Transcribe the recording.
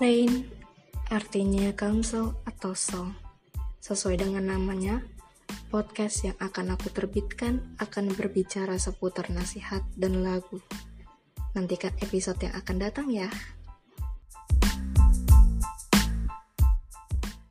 Rain artinya council atau song. Sesuai dengan namanya, podcast yang akan aku terbitkan akan berbicara seputar nasihat dan lagu. Nantikan episode yang akan datang ya.